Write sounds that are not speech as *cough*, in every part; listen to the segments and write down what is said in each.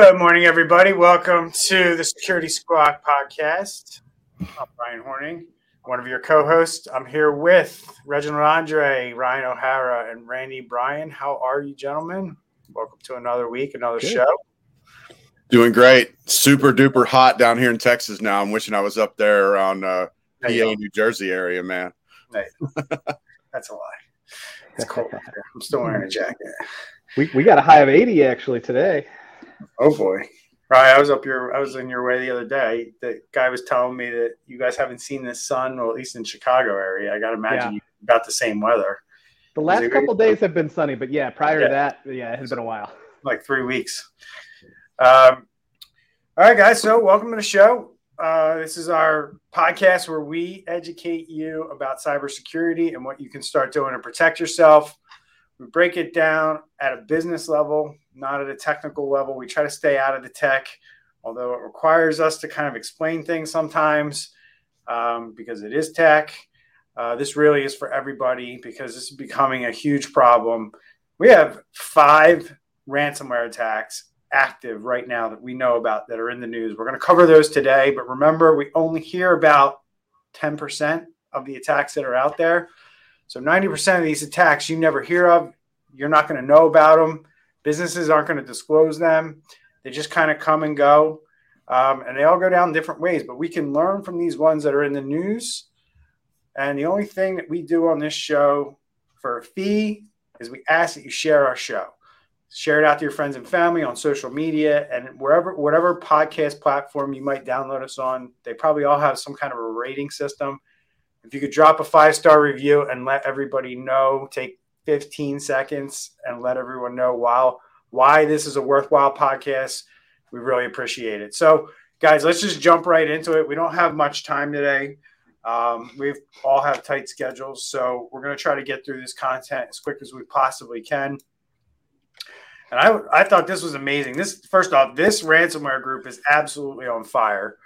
Good morning, everybody. Welcome to the Security Squawk podcast. I'm Bryan Hornung, one of your co-hosts. I'm here with Reginald Andre, Ryan O'Hara, and Randy Bryan. How are you, gentlemen? Welcome to another week, another Good. show. Doing great. Super duper hot down here in Texas now. I'm wishing I was up there around uh, PA, New Jersey area, man. That's a lie. It's cold. *laughs* I'm still wearing a jacket. We, we got a high of 80 actually today. Oh boy. Right, I was up your, I was in your way the other day. The guy was telling me that you guys haven't seen the sun, or at least in Chicago area. I got to imagine yeah. you got the same weather. The last couple days have been sunny, but yeah, prior yeah. to that, yeah, it has been a while. Like three weeks. Um, all right, guys. So welcome to the show. Uh, this is our podcast where we educate you about cybersecurity and what you can start doing to protect yourself. We break it down at a business level, not at a technical level. We try to stay out of the tech, although it requires us to kind of explain things sometimes um, because it is tech. Uh, this really is for everybody because this is becoming a huge problem. We have five ransomware attacks active right now that we know about that are in the news. We're going to cover those today, but remember, we only hear about 10% of the attacks that are out there. So 90% of these attacks you never hear of, you're not going to know about them. Businesses aren't going to disclose them. They just kind of come and go. Um, and they all go down different ways, but we can learn from these ones that are in the news. And the only thing that we do on this show for a fee is we ask that you share our show. Share it out to your friends and family on social media and wherever, whatever podcast platform you might download us on. They probably all have some kind of a rating system if you could drop a five star review and let everybody know, take 15 seconds and let everyone know why, why this is a worthwhile podcast, we really appreciate it. So, guys, let's just jump right into it. We don't have much time today. Um, we all have tight schedules, so we're going to try to get through this content as quick as we possibly can. And I, I thought this was amazing. This first off, this ransomware group is absolutely on fire,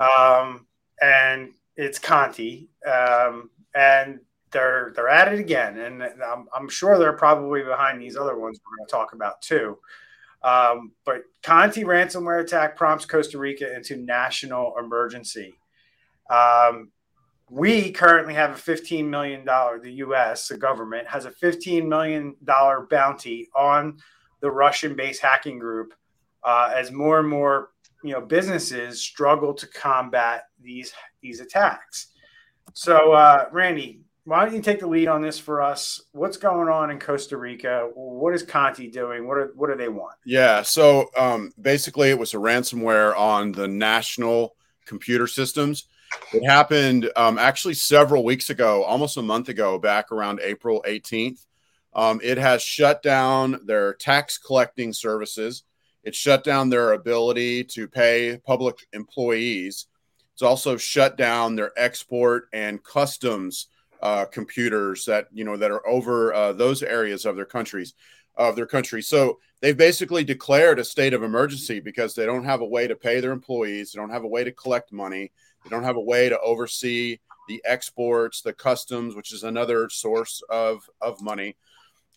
um, and it's Conti, um, and they're they're at it again, and I'm, I'm, sure they're probably behind these other ones we're going to talk about too. Um, but Conti ransomware attack prompts Costa Rica into national emergency. Um, we currently have a $15 million, the US, the government, has a $15 million bounty on the Russian based hacking group uh, as more and more you know businesses struggle to combat these these attacks. So, uh, Randy, why don't you take the lead on this for us? What's going on in Costa Rica? What is Conti doing? What are, what do they want? Yeah, so um, basically, it was a ransomware on the national computer systems. It happened um, actually several weeks ago, almost a month ago, back around April 18th. Um, it has shut down their tax collecting services. It shut down their ability to pay public employees. It's also shut down their export and customs uh, computers that you know that are over uh, those areas of their countries of their country. So they've basically declared a state of emergency because they don't have a way to pay their employees. They don't have a way to collect money. They don't have a way to oversee the exports, the customs, which is another source of of money.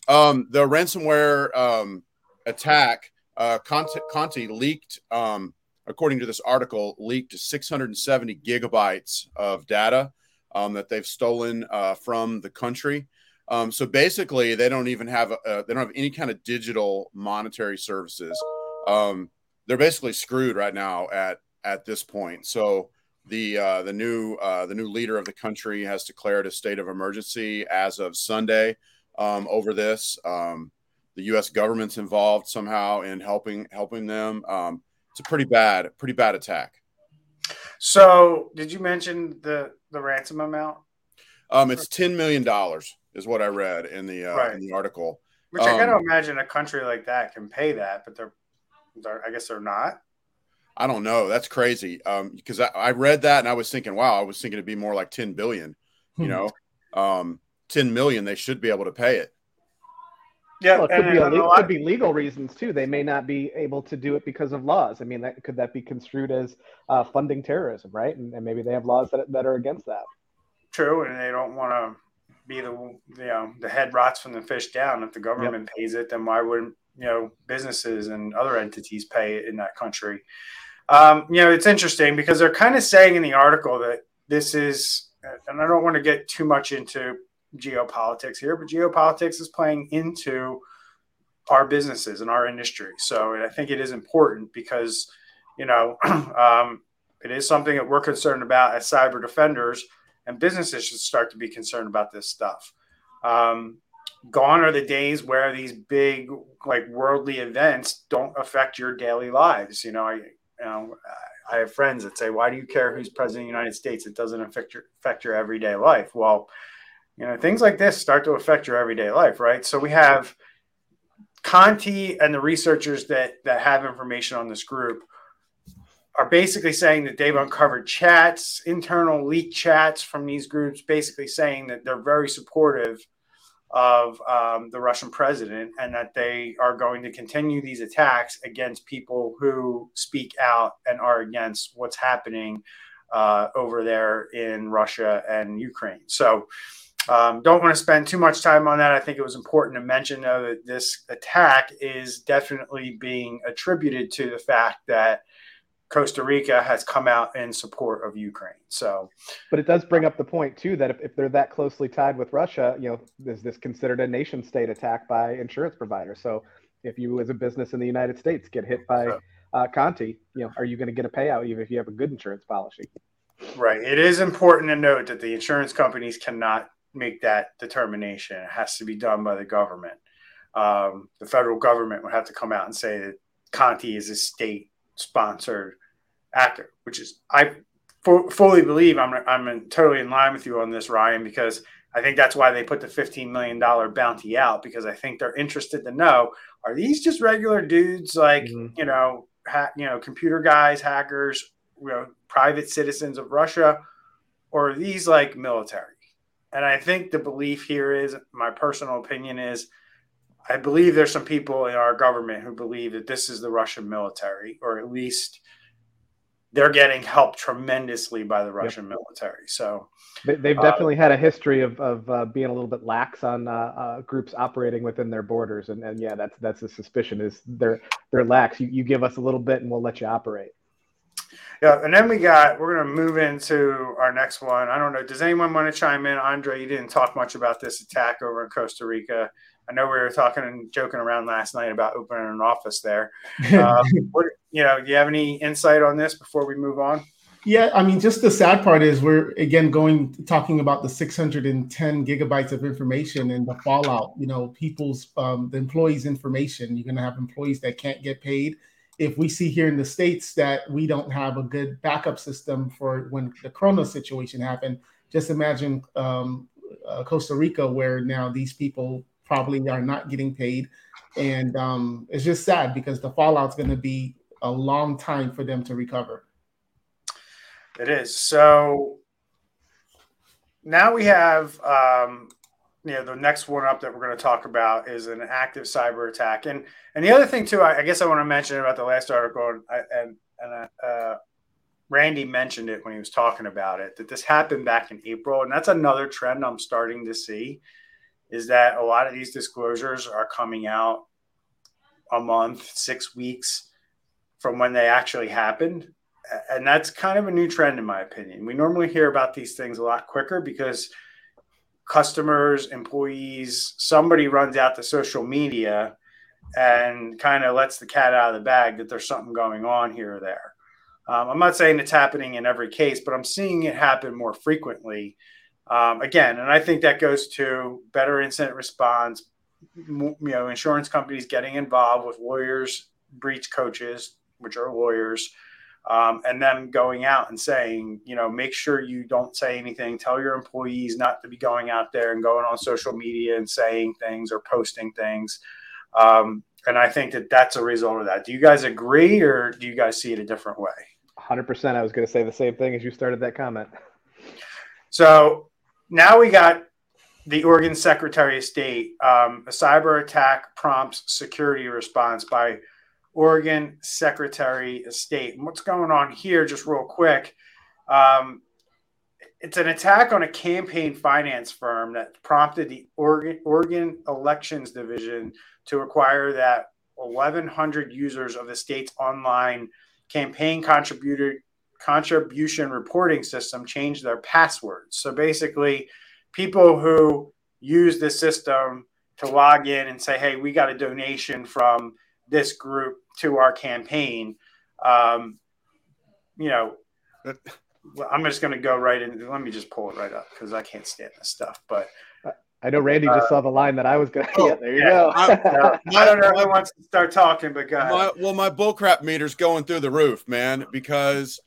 Um, the ransomware um, attack, uh, Conti, Conti leaked um, according to this article, leaked 670 gigabytes of data um, that they've stolen uh, from the country. Um, so basically, they don't even have a, uh, they don't have any kind of digital monetary services. Um, they're basically screwed right now at at this point. So the uh, the new uh, the new leader of the country has declared a state of emergency as of Sunday um, over this. Um, the U.S. government's involved somehow in helping helping them. Um, it's a pretty bad, pretty bad attack. So, did you mention the the ransom amount? Um, it's ten million dollars, is what I read in the uh, right. in the article. Which I gotta um, imagine a country like that can pay that, but they're, they're I guess they're not. I don't know. That's crazy. Um, because I, I, read that and I was thinking, wow, I was thinking it'd be more like ten billion. You hmm. know, um, ten million, they should be able to pay it. Yeah, well, it could, be, a, could be legal reasons too. They may not be able to do it because of laws. I mean, that could that be construed as uh, funding terrorism, right? And, and, maybe they have laws that, that are against that. True, and they don't want to be the you know the head rots from the fish down. If the government yep. pays it, then why wouldn't you know businesses and other entities pay in that country. Um, you know, it's interesting because they're kind of saying in the article that this is, and I don't want to get too much into geopolitics here, but geopolitics is playing into our businesses and our industry. So I think it is important because, you know, *clears throat* um, it is something that we're concerned about as cyber defenders, and businesses should start to be concerned about this stuff. Um, gone are the days where these big, like worldly events don't affect your daily lives. You know, I, you know, I have friends that say, "Why do you care who's president of the United States? It doesn't affect your affect your everyday life." Well, you know, things like this start to affect your everyday life, right? So we have Conti and the researchers that that have information on this group are basically saying that they've uncovered chats, internal leak chats from these groups, basically saying that they're very supportive of um, the Russian president and that they are going to continue these attacks against people who speak out and are against what's happening uh, over there in Russia and Ukraine. So, um, don't want to spend too much time on that. I think it was important to mention, though, that this attack is definitely being attributed to the fact that Costa Rica has come out in support of Ukraine. So, but it does bring up the point too that if, if they're that closely tied with Russia, you know, is this considered a nation state attack by insurance providers? So, if you as a business in the United States get hit by uh, Conti, you know, are you going to get a payout even if you have a good insurance policy? Right. It is important to note that the insurance companies cannot make that determination. It has to be done by the government. Um, the federal government would have to come out and say that Conti is a state sponsored actor, which is I fully believe I'm I'm totally in line with you on this, Ryan, because I think that's why they put the $15 million bounty out because I think they're interested to know are these just regular dudes like mm-hmm. you know ha- you know computer guys, hackers, you know, private citizens of Russia, or are these like military? And I think the belief here is my personal opinion is I believe there's some people in our government who believe that this is the Russian military, or at least they're getting helped tremendously by the Russian yep. military. So they, have uh, definitely had a history of, of uh, being a little bit lax on uh, uh, groups operating within their borders. And, and yeah, that's that's a suspicion is they're they're lax. You, you give us a little bit and we'll let you operate. Yeah, and then we got we're gonna move into our next one. I don't know. Does anyone want to chime in? Andre, you didn't talk much about this attack over in Costa Rica. I know we were talking and joking around last night about opening an office there. *laughs* Uh, what, you know, do you have any insight on this before we move on? Yeah, I mean, just the sad part is we're again going talking about the 610 gigabytes of information and the fallout. You know, people's um, the employees' information. You're going to have employees that can't get paid if we see here in the states that we don't have a good backup system for when the corona situation happened just imagine um, uh, costa rica where now these people probably are not getting paid. And um, it's just sad because the fallout's going to be a long time for them to recover. It is. So now we have um, you know the next one up that we're going to talk about is an active cyber attack. And and the other thing too i, I guess i want to mention about the last article and and, and uh, randy mentioned it when he was talking about it that this happened back in april. And that's another trend i'm starting to see is that a lot of these disclosures are coming out a month six weeks from when they actually happened. And that's kind of a new trend in my opinion. We normally hear about these things a lot quicker because customers, employees, somebody runs out to social media and kind of lets the cat out of the bag that there's something going on here or there. Um, I'm not saying it's happening in every case, but I'm seeing it happen more frequently. Um, again, and I think that goes to better incident response, you know, insurance companies getting involved with lawyers, breach coaches, which are lawyers, um, and them going out and saying, you know, make sure you don't say anything. Tell your employees not to be going out there and going on social media and saying things or posting things. Um, and I think that that's a result of that. Do you guys agree, or do you guys see it a different way? 100%. I was going to say the same thing as you started that comment. So now we got the Oregon Secretary of State. Um, a cyber attack prompts security response by Oregon Secretary of State. And what's going on here, just real quick? Um, it's an attack on a campaign finance firm that prompted the Oregon, Oregon Elections Division to require that 1,100 users of the state's online campaign contribution reporting system change their passwords. So basically, people who use the system to log in and say, "Hey, we got a donation from this group to our campaign," um, you know. I'm just going to go right in. Let me just pull it right up because I can't stand this stuff. But I know Randy just uh, saw the line that I was going to oh, get. There you yeah. go. I, *laughs* I, don't know who wants to start talking, but go my, well, my bullcrap meter's going through the roof, man, because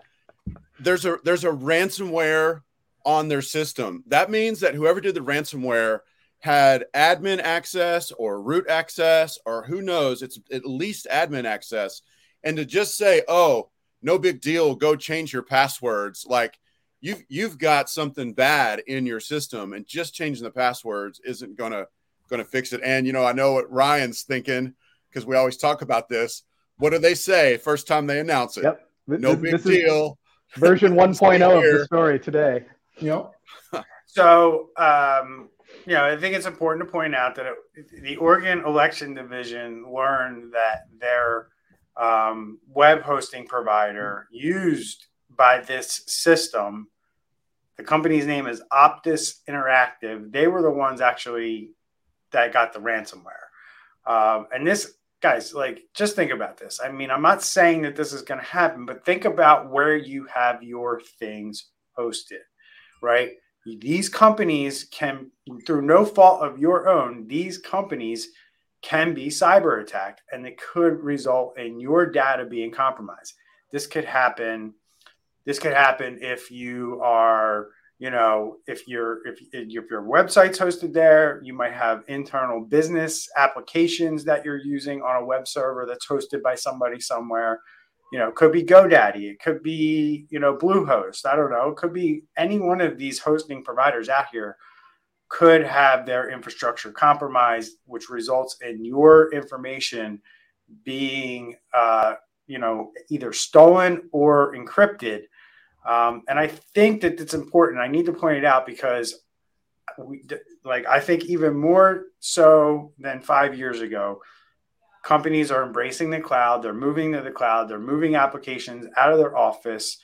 there's a there's a ransomware on their system. That means that whoever did the ransomware had admin access or root access or who knows, it's at least admin access. And to just say, "Oh, no big deal, go change your passwords," like you've you've got something bad in your system, and just changing the passwords isn't gonna gonna fix it. And you know, I know what Ryan's thinking because we always talk about this. What do they say first time they announce it? Yep. No big this deal version *laughs* 1.0 of the story today. Yep. *laughs* So, um, know, I think it's important to point out that it, the Oregon Election Division learned that their um, web hosting provider used by this system, the company's name is Opus Interactive. They were the ones actually that got the ransomware. Um, and this guys, like, just think about this. I mean, I'm not saying that this is going to happen, but think about where you have your things hosted, right? These companies can, through no fault of your own, these companies can be cyber attacked and it could result in your data being compromised. This could happen. This could happen if you are you know if your if, if your website's hosted there you might have internal business applications that you're using on a web server that's hosted by somebody somewhere you know could be godaddy it could be you know bluehost i don't know it could be any one of these hosting providers out here could have their infrastructure compromised which results in your information being uh, you know either stolen or encrypted um, and I think that it's important. I need to point it out because we, like, I think even more so than five years ago, companies are embracing the cloud. They're moving to the cloud. They're moving applications out of their office.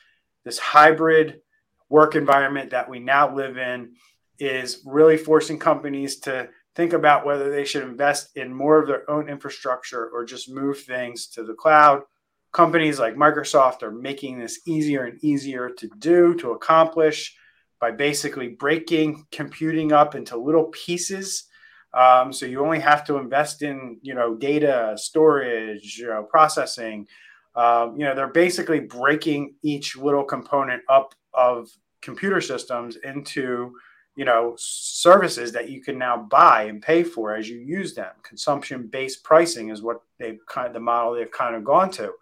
This hybrid work environment that we now live in is really forcing companies to think about whether they should invest in more of their own infrastructure or just move things to the cloud companies like Microsoft are making this easier and easier to do, to accomplish by basically breaking computing up into little pieces. Um, so you only have to invest in, you know, data storage, you know, processing. Um, you know, they're basically breaking each little component up of computer systems into, you know, services that you can now buy and pay for as you use them. Consumption-based pricing is what they've kind of the model they've kind of gone to.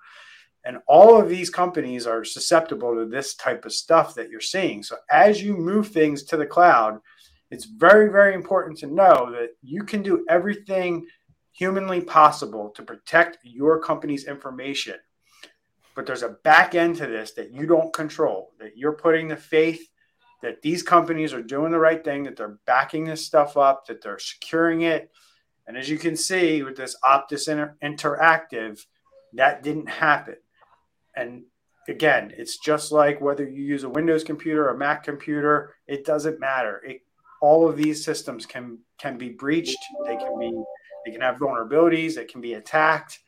And all of these companies are susceptible to this type of stuff that you're seeing. So as you move things to the cloud, it's very, very important to know that you can do everything humanly possible to protect your company's information. But there's a back end to this that you don't control, that you're putting the faith that these companies are doing the right thing, that they're backing this stuff up, that they're securing it. And as you can see with this Opus Inter- Interactive, that didn't happen. And again, it's just like whether you use a Windows computer or a Mac computer, it doesn't matter. It, all of these systems can can be breached. They can be they can have vulnerabilities. They can be attacked,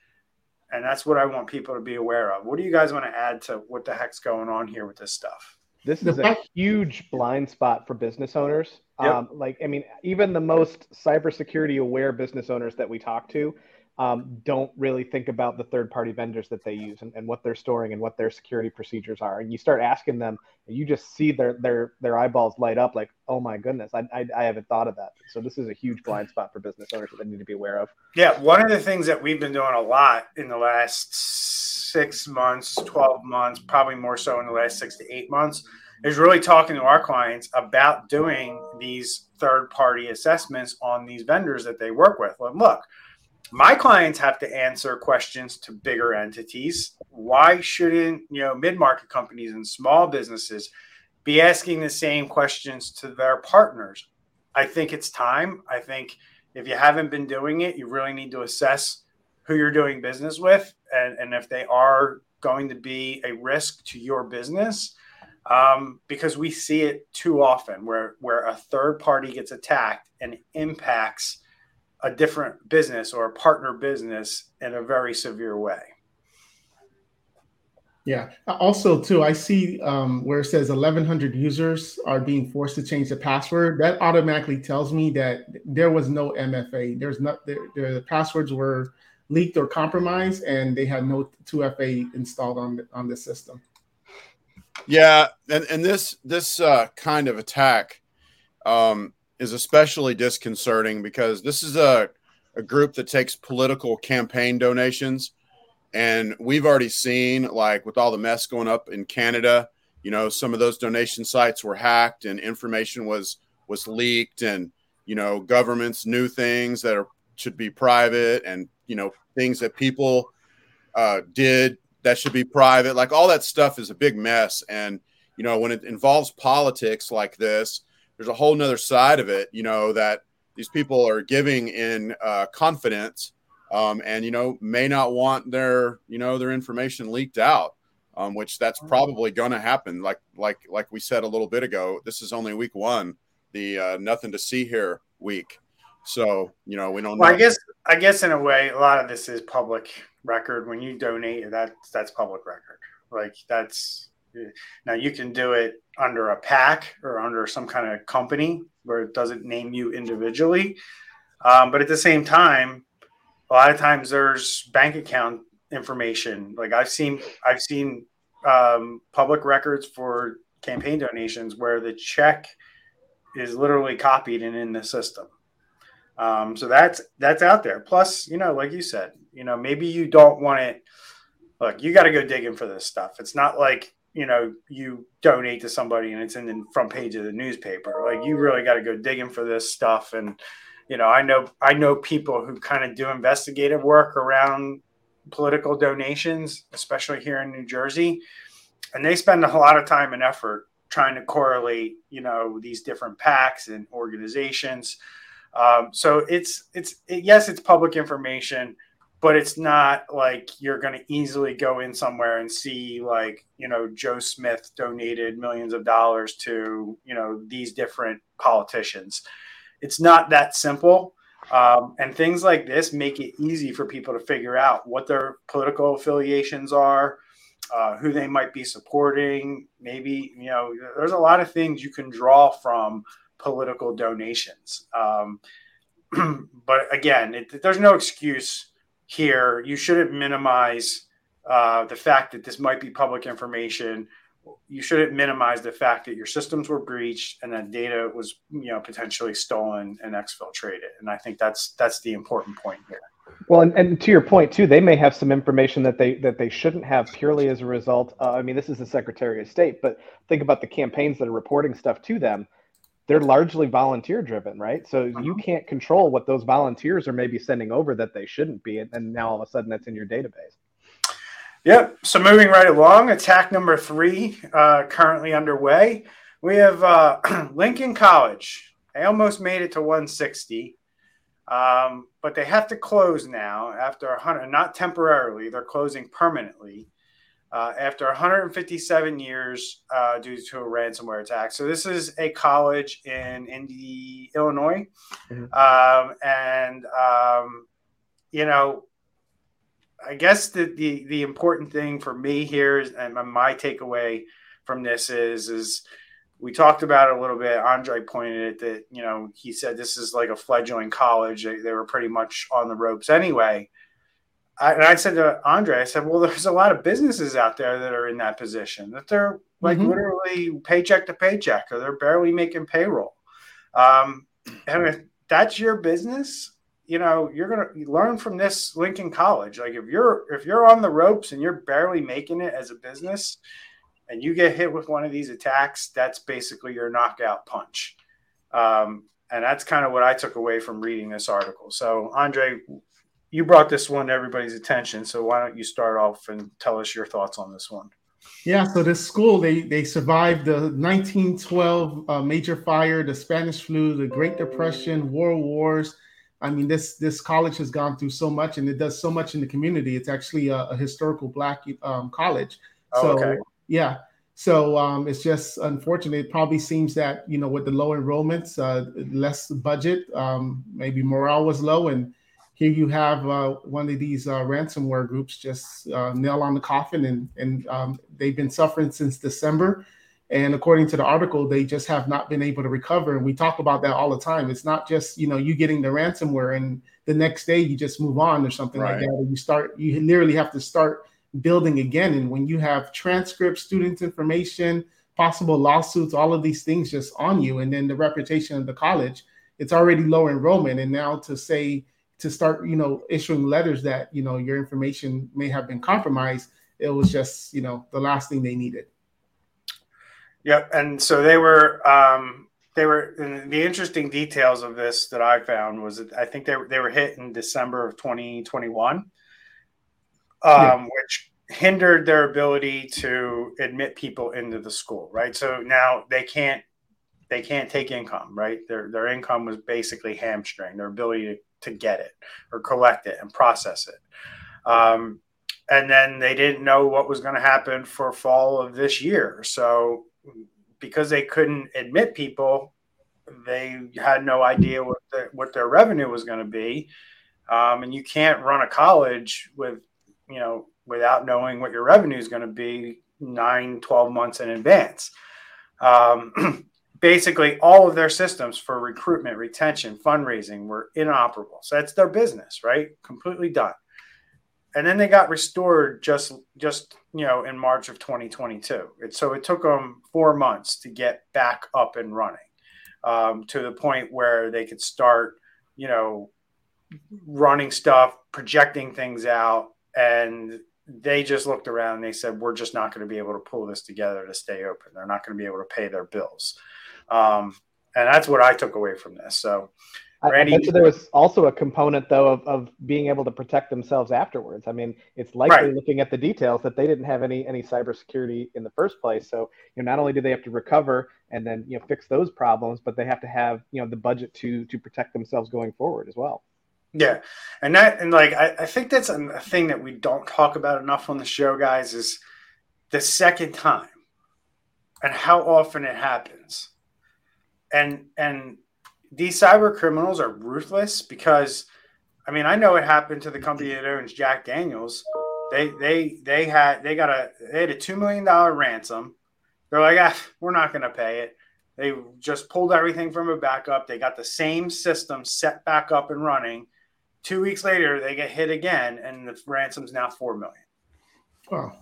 and that's what I want people to be aware of. What do you guys want to add to what the heck's going on here with this stuff? This is a huge blind spot for business owners. Yep. Um, like, I mean, even the most cybersecurity aware business owners that we talk to, um, don't really think about the third party vendors that they use and, and, what they're storing and what their security procedures are. And you start asking them, and you just see their their their eyeballs light up like, oh my goodness, I, I, I haven't thought of that. So this is a huge blind spot for business owners that they need to be aware of. Yeah, one of the things that we've been doing a lot in the last six months, 12 months, probably more so in the last six to eight months, is really talking to our clients about doing these third party assessments on these vendors that they work with. Well, look, my clients have to answer questions to bigger entities. Why shouldn't you know mid-market companies and small businesses be asking the same questions to their partners? I think it's time. I think if you haven't been doing it, you really need to assess who you're doing business with and, and if they are going to be a risk to your business um, because we see it too often where where a third party gets attacked and impacts a different business or a partner business in a very severe way. Yeah. Also, too, I see um, where it says 1,100 users are being forced to change the password. That automatically tells me that there was no MFA. There's not there, the passwords were leaked or compromised, and they had no 2FA installed on the, on the system. Yeah, and and this this uh, kind of attack um, is especially disconcerting because this is a a group that takes political campaign donations, and we've already seen like with all the mess going up in Canada, you know, some of those donation sites were hacked and information was was leaked, and you know, governments knew things that are should be private, and you know, things that people uh, did that should be private. Like all that stuff is a big mess. And, you know, when it involves politics like this, there's a whole nother side of it, you know, that these people are giving in uh, confidence um, and, you know, may not want their, you know, their information leaked out. Um, which that's probably going to happen. Like, like, like we said a little bit ago, this is only week one, the uh, nothing to see here week. So, you know, we don't. Well, know. I guess, I guess in a way, a lot of this is public record when you donate that's that's public record like that's now you can do it under a pack or under some kind of company where it doesn't name you individually um, but at the same time a lot of times there's bank account information like i've seen i've seen um, public records for campaign donations where the check is literally copied and in the system um, so that's that's out there. Plus, you know, like you said, you know, maybe you don't want it. Look, you got to go digging for this stuff. It's not like you know you donate to somebody and it's in the front page of the newspaper. Like you really got to go digging for this stuff. And you know, I know I know people who kind of do investigative work around political donations, especially here in New Jersey, and they spend a lot of time and effort trying to correlate, you know, these different PACs and organizations um, so it's it's it, yes, it's public information, but it's not like you're going to easily go in somewhere and see like you know Joe Smith donated millions of dollars to you know these different politicians. It's not that simple. Um, and things like this make it easy for people to figure out what their political affiliations are, uh, who they might be supporting. Maybe, you know, there's a lot of things you can draw from political donations. Um, *clears throat* but again, it, there's no excuse here. You shouldn't minimize uh, the fact that this might be public information. You shouldn't minimize the fact that your systems were breached and that data was, you know, potentially stolen and exfiltrated. And I think that's that's the important point here. Well, and, and to your point too, they may have some information that they that they shouldn't have purely as a result. Uh, I mean, this is the Secretary of State, but think about the campaigns that are reporting stuff to them they're largely volunteer driven, right? So you uh-huh. can't control what those volunteers are maybe sending over that they shouldn't be, and, and now all of a sudden that's in your database. Yep. So moving right along, attack number three uh, currently underway. We have uh, *clears throat* Lincoln College. They almost made it to 160, um, but they have to close now after 100. Not temporarily, they're closing permanently uh, after 157 years uh, due to a ransomware attack. So this is a college in Indy, Illinois, mm-hmm. um, and um, you know, I guess the, the the important thing for me here is, and my takeaway from this is is we talked about it a little bit. Andre pointed it that you know he said this is like a fledgling college. They, they were pretty much on the ropes anyway. I, and I said to Andre, I said, well, there's a lot of businesses out there that are in that position that they're like mm-hmm. literally paycheck to paycheck or they're barely making payroll. Um, and if that's your business, you know, you're going to learn from this Lincoln College. Like if you're, if you're on the ropes and you're barely making it as a business and you get hit with one of these attacks, that's basically your knockout punch. Um, and that's kind of what I took away from reading this article. So, Andre, you brought this one to everybody's attention. So why don't you start off and tell us your thoughts on this one? Yeah, so this school they they survived the 1912 uh, major fire, the Spanish flu, the Great Depression, World Wars. I mean, this this college has gone through so much, and it does so much in the community. It's actually a, a historical Black um, college. Oh, so okay. yeah, so um, it's just unfortunate. It probably seems that you know with the low enrollments, uh, less budget, um, maybe morale was low, and here you have uh, one of these uh, ransomware groups just uh, nail on the coffin, and and um, they've been suffering since December. And according to the article, they just have not been able to recover. And we talk about that all the time. It's not just you know you getting the ransomware and the next day you just move on or something Right. like that. You start you literally have to start building again. And when you have transcripts, students' information, possible lawsuits, all of these things just on you, and then the reputation of the college, it's already low enrollment. And now to say to start, you know, issuing letters that you know your information may have been compromised, it was just you know the last thing they needed. Yep. And so they were, um, they were the interesting details of this that I found was that I think they were, they were hit in December of 2021, um, Yeah. which hindered their ability to admit people into the school. Right. So now they can't, they can't take income, right? Their, their income was basically hamstringed, their ability to, to get it or collect it and process it. Um, and then they didn't know what was going to happen for fall of this year. So because they couldn't admit people, they had no idea what the, what their revenue was going to be. Um, and you can't run a college with, you know, without knowing what your revenue is going to be nine, 12 months in advance. Um, *clears throat* basically, all of their systems for recruitment, retention, fundraising were inoperable. So that's their business, right? Completely done and then they got restored just just you know in March of 2022. It, so it took them four months to get back up and running um, to the point where they could start you know running stuff, projecting things out, and they just looked around and they said, "We're just not going to be able to pull this together to stay open. They're not going to be able to pay their bills." Um, and that's what I took away from this. So. I, I Randy- bet there was also a component though of, of being able to protect themselves afterwards. I mean, it's likely Right. looking at the details that they didn't have any any cybersecurity in the first place. So you know, not only do they have to recover and then you know fix those problems, but they have to have you know the budget to to protect themselves going forward as well. Yeah, and that and like I, I think that's a thing that we don't talk about enough on the show, guys. Is the second time and how often it happens, and and these cyber criminals are ruthless because, I mean, I know it happened to the company that owns Jack Daniels. They they they had they got a they had a two million dollar ransom. They're like, ah, we're not going to pay it. They just pulled everything from a backup. They got the same system set back up and running. Two weeks later, they get hit again, and the ransom's now four million. Wow.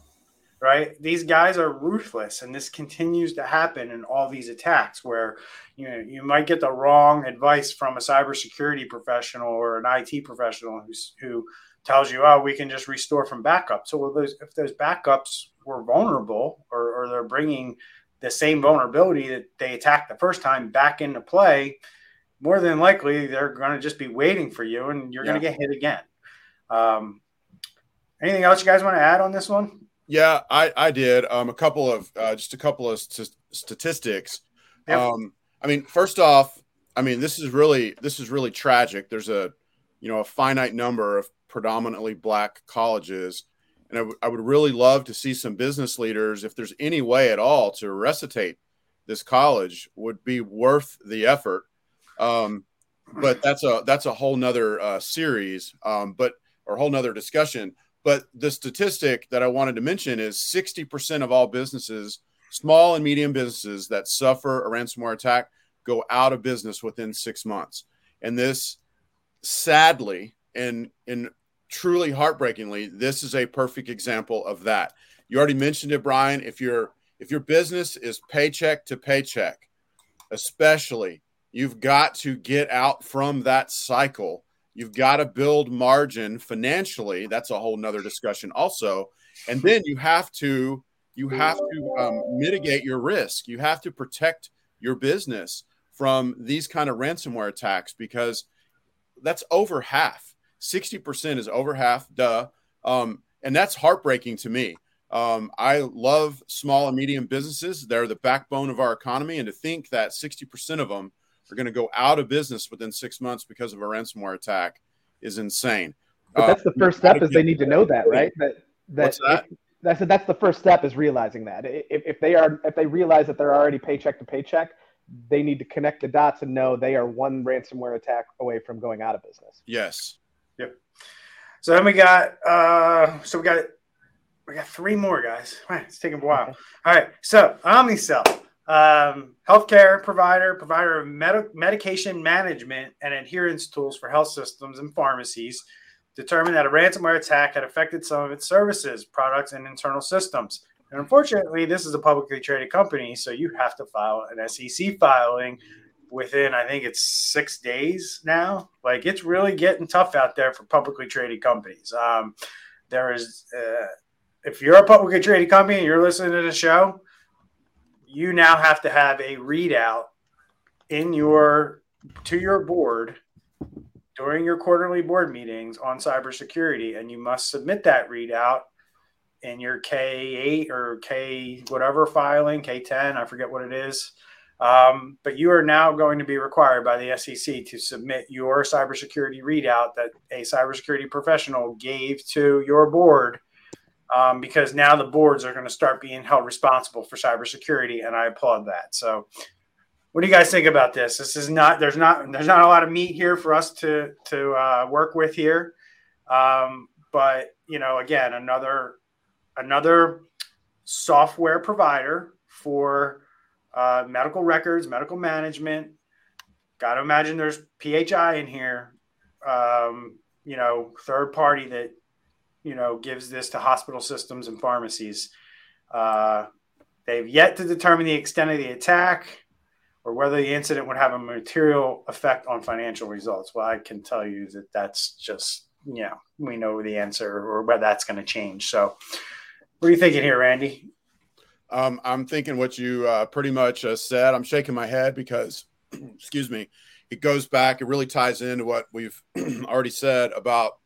Right? These guys are ruthless, and this continues to happen in all these attacks where you know you might get the wrong advice from a cybersecurity professional or an IT professional who's, who tells you, "Oh, we can just restore from backup." So those, if those backups were vulnerable or, or they're bringing the same vulnerability that they attacked the first time back into play, more than likely they're going to just be waiting for you, and you're going to get hit again. Um, anything else you guys want to add on this one? Yeah, I I did. Um, a couple of uh, just a couple of st- statistics. Yep. Um, I mean, first off, I mean this is really this is really tragic. There's a you know a finite number of predominantly black colleges, and I, w- I would really love to see some business leaders, if there's any way at all, to recitate this college would be worth the effort. Um, but that's a that's a whole nother uh, series, um, but or whole nother discussion. But the statistic that I wanted to mention is 60% of all businesses, small and medium businesses that suffer a ransomware attack, go out of business within six months. And this, sadly and and truly heartbreakingly, this is a perfect example of that. You already mentioned it, Bryan. If your if your business is paycheck to paycheck, especially, you've got to get out from that cycle You've got to build margin financially. That's a whole nother discussion also. And then you have to you have to um, mitigate your risk. You have to protect your business from these kind of ransomware attacks because that's over half. 60% is over half, duh. Um, and that's heartbreaking to me. Um, I love small and medium businesses. They're the backbone of our economy. And to think that 60% of them are going to go out of business within six months because of a ransomware attack is insane. But that's the uh, first step is they need to know that, right? That that, What's that? If, I said that's the first step is realizing that. If, if they are if they realize that they're already paycheck to paycheck, they need to connect the dots and know they are one ransomware attack away from going out of business. Yes. Yep. So then we got uh so we got we got three more guys. Man, it's taking a while. All right. So Omnicell, um, healthcare provider, provider of med- medication management and adherence tools for health systems and pharmacies, determined that a ransomware attack had affected some of its services, products, and internal systems. And unfortunately, this is a publicly traded company, so you have to file an SEC filing within, I think it's six days now. Like it's really getting tough out there for publicly traded companies. Um, there is, uh, if you're a publicly traded company and you're listening to the show, you now have to have a readout in your to your board during your quarterly board meetings on cybersecurity, and you must submit that readout in your K8 or K whatever filing, K10, I forget what it is. Um, but you are now going to be required by the SEC to submit your cybersecurity readout that a cybersecurity professional gave to your board um, because now the boards are going to start being held responsible for cybersecurity, and I applaud that. So, what do you guys think about this? This is not there's not there's not a lot of meat here for us to to uh, work with here, um, but you know, again, another another software provider for uh, medical records, medical management. Got to imagine there's PHI in here. Um, you know, third party that you know gives this to hospital systems and pharmacies. Uh, they've yet to determine the extent of the attack or whether the incident would have a material effect on financial results. Well, I can tell you that that's just you know we know the answer or whether that's going to change. So, what are you thinking here, Randy? Um, I'm thinking what you uh, pretty much uh, said. I'm shaking my head because, *clears throat* excuse me, it goes back. It really ties into what we've *clears throat* already said about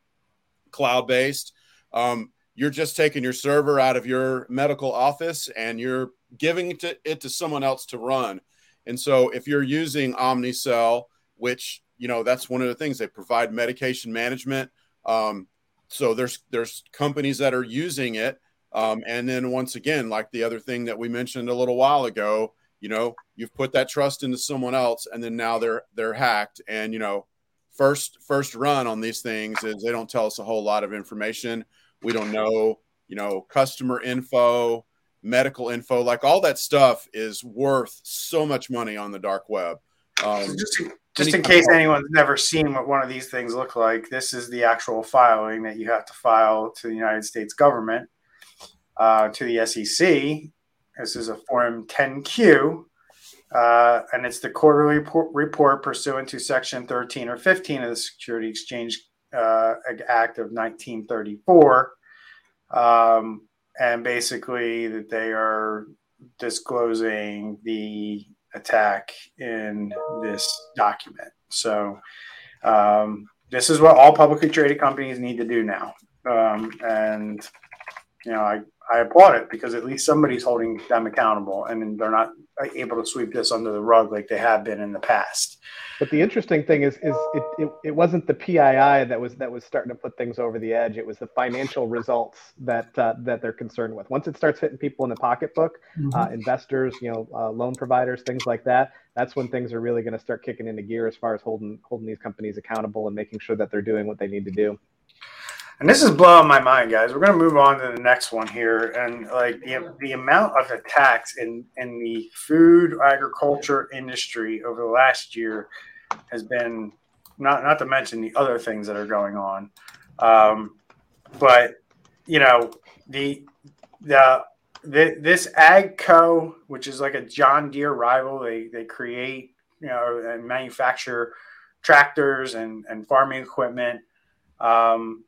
cloud based. Um, you're just taking your server out of your medical office and you're giving it to, it to someone else to run. And so if you're using Omnicell, which you know that's one of the things they provide medication management. Um, so there's there's companies that are using it. Um, and then once again, like the other thing that we mentioned a little while ago, you know, you've put that trust into someone else, and then now they're they're hacked. And you know, first first run on these things is they don't tell us a whole lot of information. We don't know, you know, customer info, medical info, like all that stuff is worth so much money on the dark web. Um, just, just in case anyone's never seen what one of these things look like, this is the actual filing that you have to file to the United States government, uh, to the SEC. This is a Form 10Q, uh, and it's the quarterly report, report, pursuant to Section 13 or 15 of the Security Exchange uh, Act of 1934. Um, and basically, that they are disclosing the attack in this document. So, um, this is what all publicly traded companies need to do now. Um, and, you know, I, I applaud it because at least somebody's holding them accountable and they're not able to sweep this under the rug like they have been in the past. But the interesting thing is, is it, it, it, wasn't the PII that was that was starting to put things over the edge. It was the financial results that uh, that they're concerned with. Once it starts hitting people in the pocketbook, mm-hmm. uh, investors, you know, uh, loan providers, things like that, that's when things are really going to start kicking into gear as far as holding holding these companies accountable and making sure that they're doing what they need to do. And this is blowing my mind, guys. We're going to move on to the next one here, and like the, the amount of attacks in in the food agriculture industry over the last year has been not not to mention the other things that are going on. Um, but you know the the the, this AGCO, which is like a John Deere rival, they they create you know and manufacture tractors and and farming equipment. Um,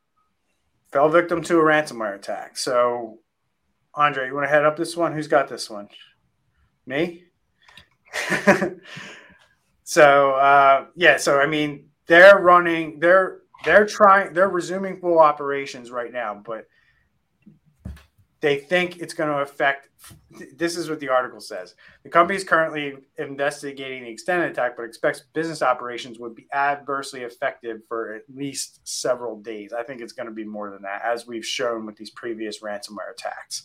fell victim to a ransomware attack. So, Andre, you want to head up this one? Who's got this one? Me. *laughs* So uh, yeah, so I mean, they're running, they're they're trying, they're resuming full operations right now, but they think it's going to affect. This is what the article says. The company is currently investigating the extended attack, but expects business operations would be adversely affected for at least several days. I think it's going to be more than that, as we've shown with these previous ransomware attacks.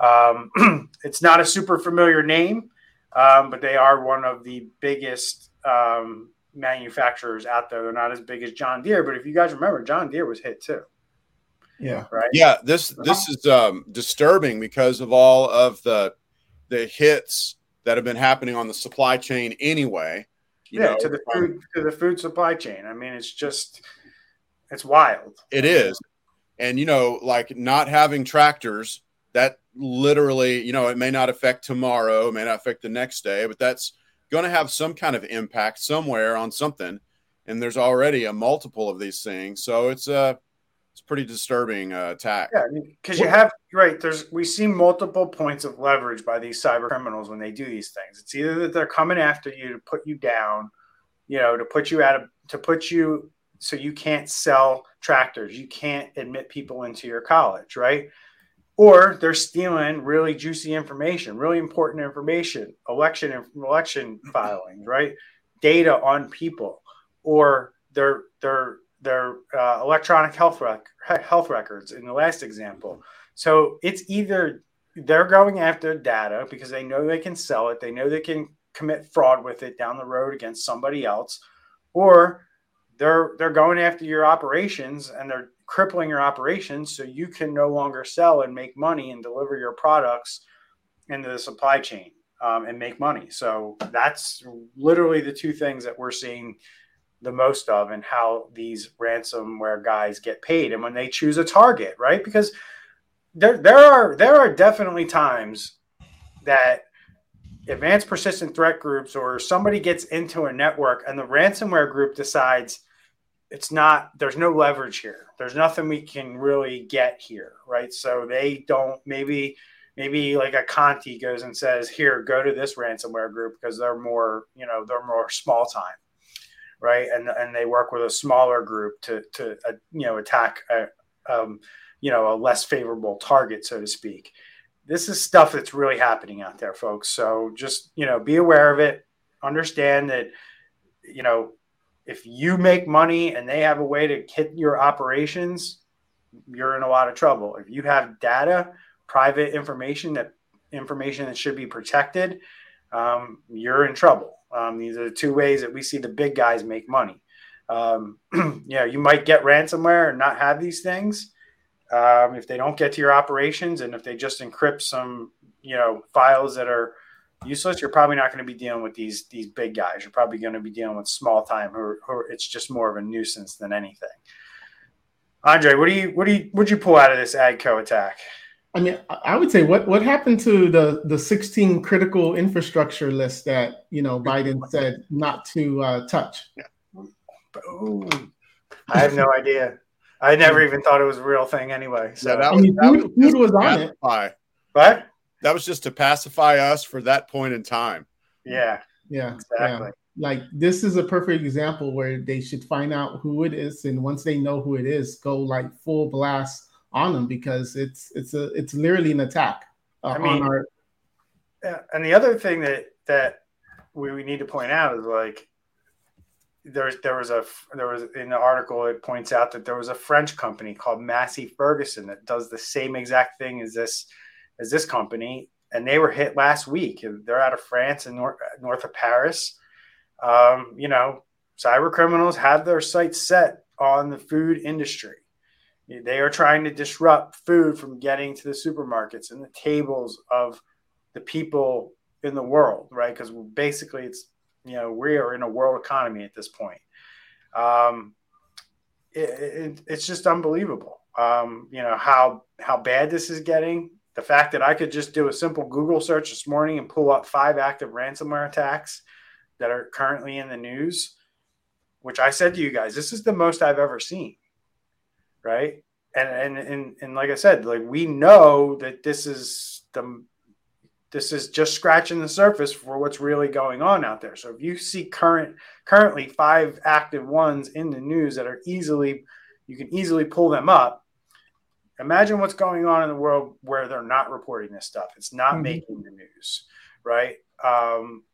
Um, *clears throat* it's not a super familiar name, um, but they are one of the biggest um, manufacturers out there. They're not as big as John Deere, but if you guys remember, John Deere was hit too. Yeah. Right. Yeah. This this is um, disturbing because of all of the the hits that have been happening on the supply chain anyway. yeah, know, to the food um, to the food supply chain. I mean, it's just it's wild. It is, and you know, like not having tractors that literally, you know, it may not affect tomorrow, may not affect the next day, but that's going to have some kind of impact somewhere on something. And there's already a multiple of these things, so it's a it's pretty disturbing uh, attack. Yeah, because you have right. There's we see multiple points of leverage by these cyber criminals when they do these things. It's either that they're coming after you to put you down, you know, to put you out of to put you so you can't sell tractors, you can't admit people into your college, right? or they're stealing really juicy information, really important information, election and election filings, right? Data on people, or their their their uh, electronic health rec- health records in the last example. So it's either they're going after data because they know they can sell it, they know they can commit fraud with it down the road against somebody else, or they're they're going after your operations and they're crippling your operations so you can no longer sell and make money and deliver your products into the supply chain um, and make money. So that's literally the two things that we're seeing the most of and how these ransomware guys get paid and when they choose a target, right? Because there there are there are definitely times that advanced persistent threat groups or somebody gets into a network and the ransomware group decides it's not there's no leverage here. There's nothing we can really get here right? So they don't maybe maybe like a conti goes and says here go to this ransomware group because they're more you know they're more small time right? And and they work with a smaller group to to uh, you know attack a, um, you know a less favorable target so to speak. This is stuff that's really happening out there folks. So just you know be aware of it. Understand that you know if you make money and they have a way to hit your operations, you're in a lot of trouble. If you have data, private information that information that should be protected, um, you're in trouble. Um, these are the two ways that we see the big guys make money. Um, *clears throat* you know, you might get ransomware and not have these things um, if they don't get to your operations and if they just encrypt some, you know, files that are useless, you're probably not going to be dealing with these these big guys. You're probably going to be dealing with small time who, who it's just more of a nuisance than anything. Andre, what do you what do you would you pull out of this AGCO attack? I mean, I would say what what happened to the the 16 critical infrastructure list that you know Biden *laughs* said not to uh, touch. Boom. I have no idea. I never even thought it was a real thing anyway. So yeah, that was, I mean, food, was, food was on it. What? that was just to pacify us for that point in time. Yeah. Yeah. Exactly. Yeah. Like this is a perfect example where they should find out who it is, and once they know who it is, go like full blast on them because it's it's a it's literally an attack uh, I mean, on our. And the other thing that that we, we need to point out is like there's there was a there was in the article it points out that there was a French company called Massey Ferguson that does the same exact thing as this as this company, and they were hit last week. They're out of France and north, north of Paris. Um, you know, cyber criminals have their sights set on the food industry. They are trying to disrupt food from getting to the supermarkets and the tables of the people in the world, right? Because basically, it's you know we are in a world economy at this point. Um, it, it, it's just unbelievable. Um, you know how how bad this is getting the fact that I could just do a simple Google search this morning and pull up five active ransomware attacks that are currently in the news, which I said to you guys, this is the most I've ever seen. Right. And and and, and like I said, like we know that this is the this is just scratching the surface for what's really going on out there. So if you see current currently five active ones in the news that are easily you can easily pull them up Imagine what's going on in the world where they're not reporting this stuff. It's not mm-hmm. making the news, right? Um,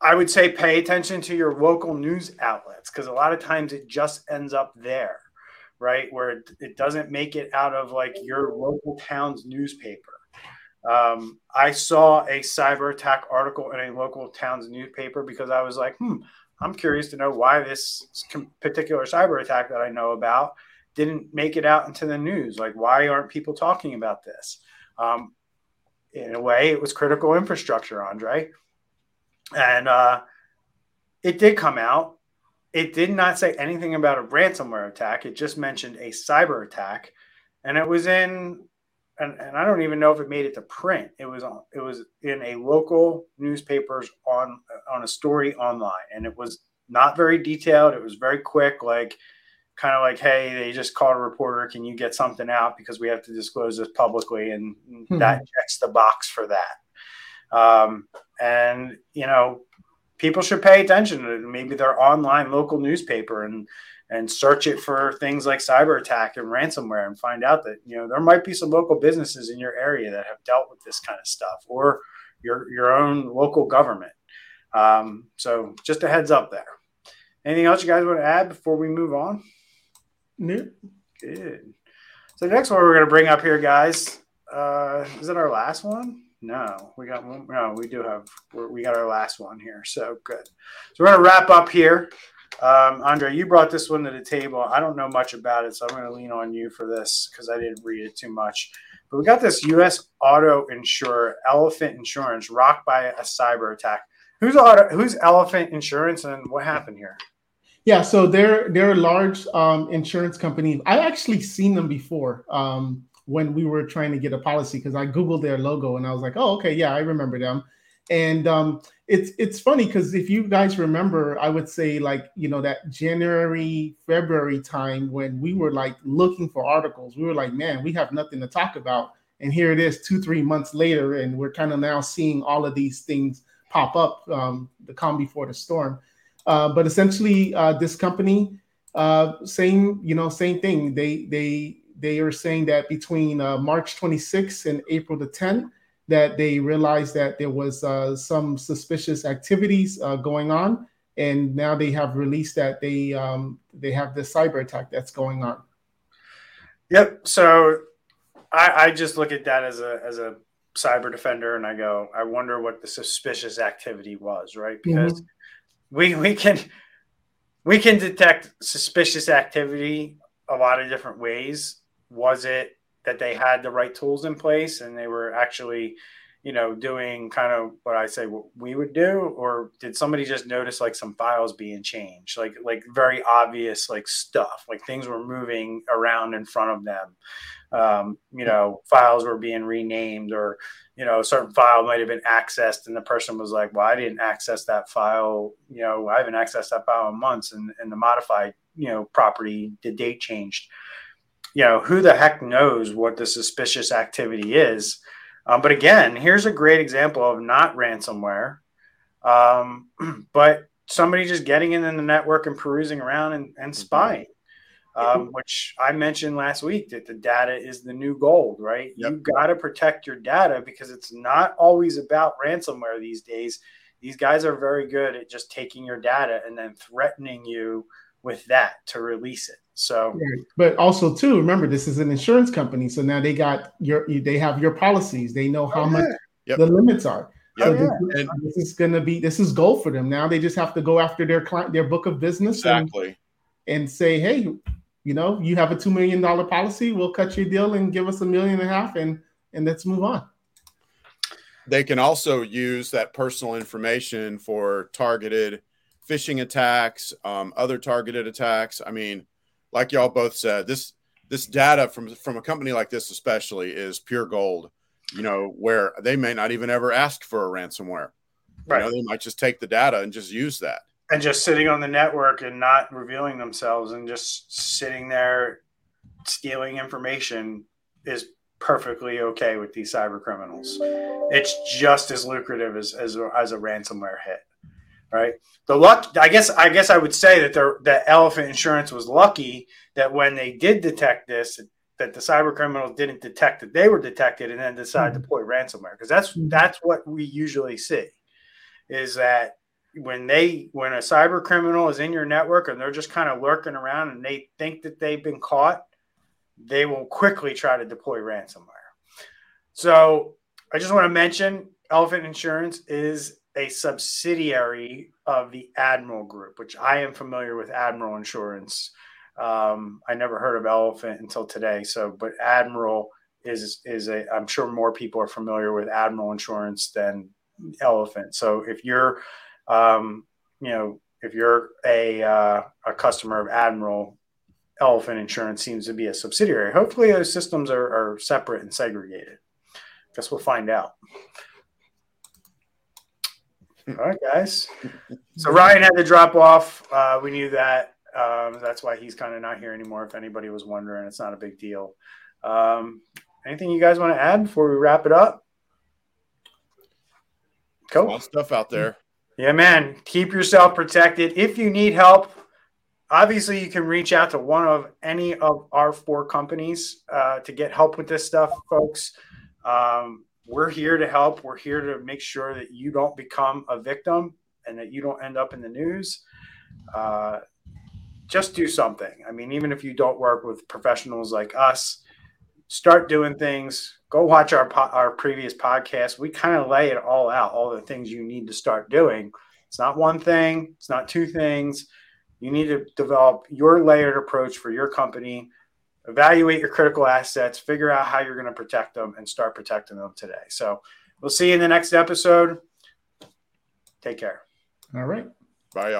I would say pay attention to your local news outlets because a lot of times it just ends up there, right? Where it, it doesn't make it out of like your local town's newspaper. Um, I saw a cyber attack article in a local town's newspaper because I was like, hmm, I'm curious to know why this particular cyber attack that I know about didn't make it out into the news. Like, why aren't people talking about this? Um, in a way, it was critical infrastructure, Andre. And uh, it did come out. It did not say anything about a ransomware attack. It just mentioned a cyber attack. And it was in, and, and I don't even know if it made it to print. It was on, it was in a local newspapers on on a story online, and it was not very detailed. It was very quick, like kind of like, hey, they just called a reporter. Can you get something out because we have to disclose this publicly, and hmm. that checks the box for that. Um, and you know, people should pay attention to maybe their online local newspaper and and search it for things like cyber attack and ransomware and find out that you know there might be some local businesses in your area that have dealt with this kind of stuff or your your own local government. Um, so just a heads up there. Anything else you guys want to add before we move on? No. Good. So the next one we're going to bring up here, guys, uh, is it our last one? No, we got one. No, we do have. We got our last one here. So good. So we're gonna wrap up here. Um, Andre, you brought this one to the table. I don't know much about it, so I'm gonna lean on you for this because I didn't read it too much. But we got this U.S. auto insurer, Elephant Insurance, rocked by a cyber attack. Who's auto? Who's Elephant Insurance, and what happened here? Yeah, so they're they're a large um, insurance company. I've actually seen them before. Um, when we were trying to get a policy because I googled their logo and I was like, oh, okay, yeah, I remember them. And um, it's it's funny because if you guys remember, I would say like you know that January February time when we were like looking for articles, we were like, man, we have nothing to talk about, and here it is, two three months later, and we're kind of now seeing all of these things pop up, um, the calm before the storm. Uh, but essentially, uh, this company, uh, same you know same thing. They they they are saying that between uh, March 26th and April the 10th, that they realized that there was uh, some suspicious activities uh, going on, and now they have released that they um, they have the cyber attack that's going on. Yep. So I, I just look at that as a as a cyber defender, and I go, I wonder what the suspicious activity was, right? Because mm-hmm. we we can we can detect suspicious activity a lot of different ways was it that they had the right tools in place and they were actually you know doing kind of what i say what we would do? Or did somebody just notice like some files being changed? Like like very obvious like stuff like things were moving around in front of them. Um, you know files were being renamed or you know a certain file might have been accessed and the person was like well i didn't access that file you know i haven't accessed that file in months. And, and the modified you know property the date changed you know, who the heck knows what the suspicious activity is? Um, but again, here's a great example of not ransomware, um, *clears throat* but somebody just getting in the network and perusing around and, and mm-hmm. spying. Um, which I mentioned last week that the data is the new gold, right? Yep. You got to protect your data because it's not always about ransomware these days. These guys are very good at just taking your data and then threatening you with that to release it. So, but also too, remember this is an insurance company, so now they got your they have your policies. They know how oh, much yep. the limits are. So yeah. this, this, is going to be this is gold for them. Now they just have to go after their client, their book of business, exactly, and, and say, hey, you know, you have a two million dollar policy. We'll cut your deal and give us a million and a half, and and let's move on. They can also use that personal information for targeted phishing attacks, um, other targeted attacks. I mean, like y'all both said, this this data from from a company like this especially is pure gold. You know, where they may not even ever ask for a ransomware. Right. You know, they might just take the data and just use that. And just sitting on the network and not revealing themselves and just sitting there stealing information is perfectly okay with these cyber criminals. It's just as lucrative as, as, as a ransomware hit right? The luck, I guess, I guess I would say that the the elephant insurance was lucky that when they did detect this, that the cyber criminals didn't detect that they were detected and then decide mm-hmm. to deploy ransomware because that's mm-hmm. that's what we usually see is that when they when a cyber criminal is in your network and they're just kind of lurking around and they think that they've been caught they will quickly try to deploy ransomware so i just want to mention elephant insurance is a subsidiary of the admiral group which i am familiar with admiral insurance um, I never heard of elephant until today. So, but Admiral is is a. I'm sure more people are familiar with Admiral Insurance than Elephant. So, if you're, um, you know, if you're a uh, a customer of Admiral, Elephant Insurance seems to be a subsidiary. Hopefully, those systems are, are separate and segregated. I Guess we'll find out. All right, guys. So *laughs* Ryan had to drop off. Uh, we knew that. Um, that's why he's kind of not here anymore. If anybody was wondering, it's not a big deal. Um, anything you guys want to add before we wrap it up? Cool. Stuff out there. Yeah, man. Keep yourself protected. If you need help, obviously you can reach out to one of any of our four companies uh, to get help with this stuff, folks. Um, we're here to help. We're here to make sure that you don't become a victim and that you don't end up in the news. Uh, just do something. I mean, even if you don't work with professionals like us, start doing things. Go watch our our previous podcast. We kind of lay it all out, all the things you need to start doing. It's not one thing. It's not two things. You need to develop your layered approach for your company. Evaluate your critical assets. Figure out how you're going to protect them, and start protecting them today. So we'll see you in the next episode. Take care. All right.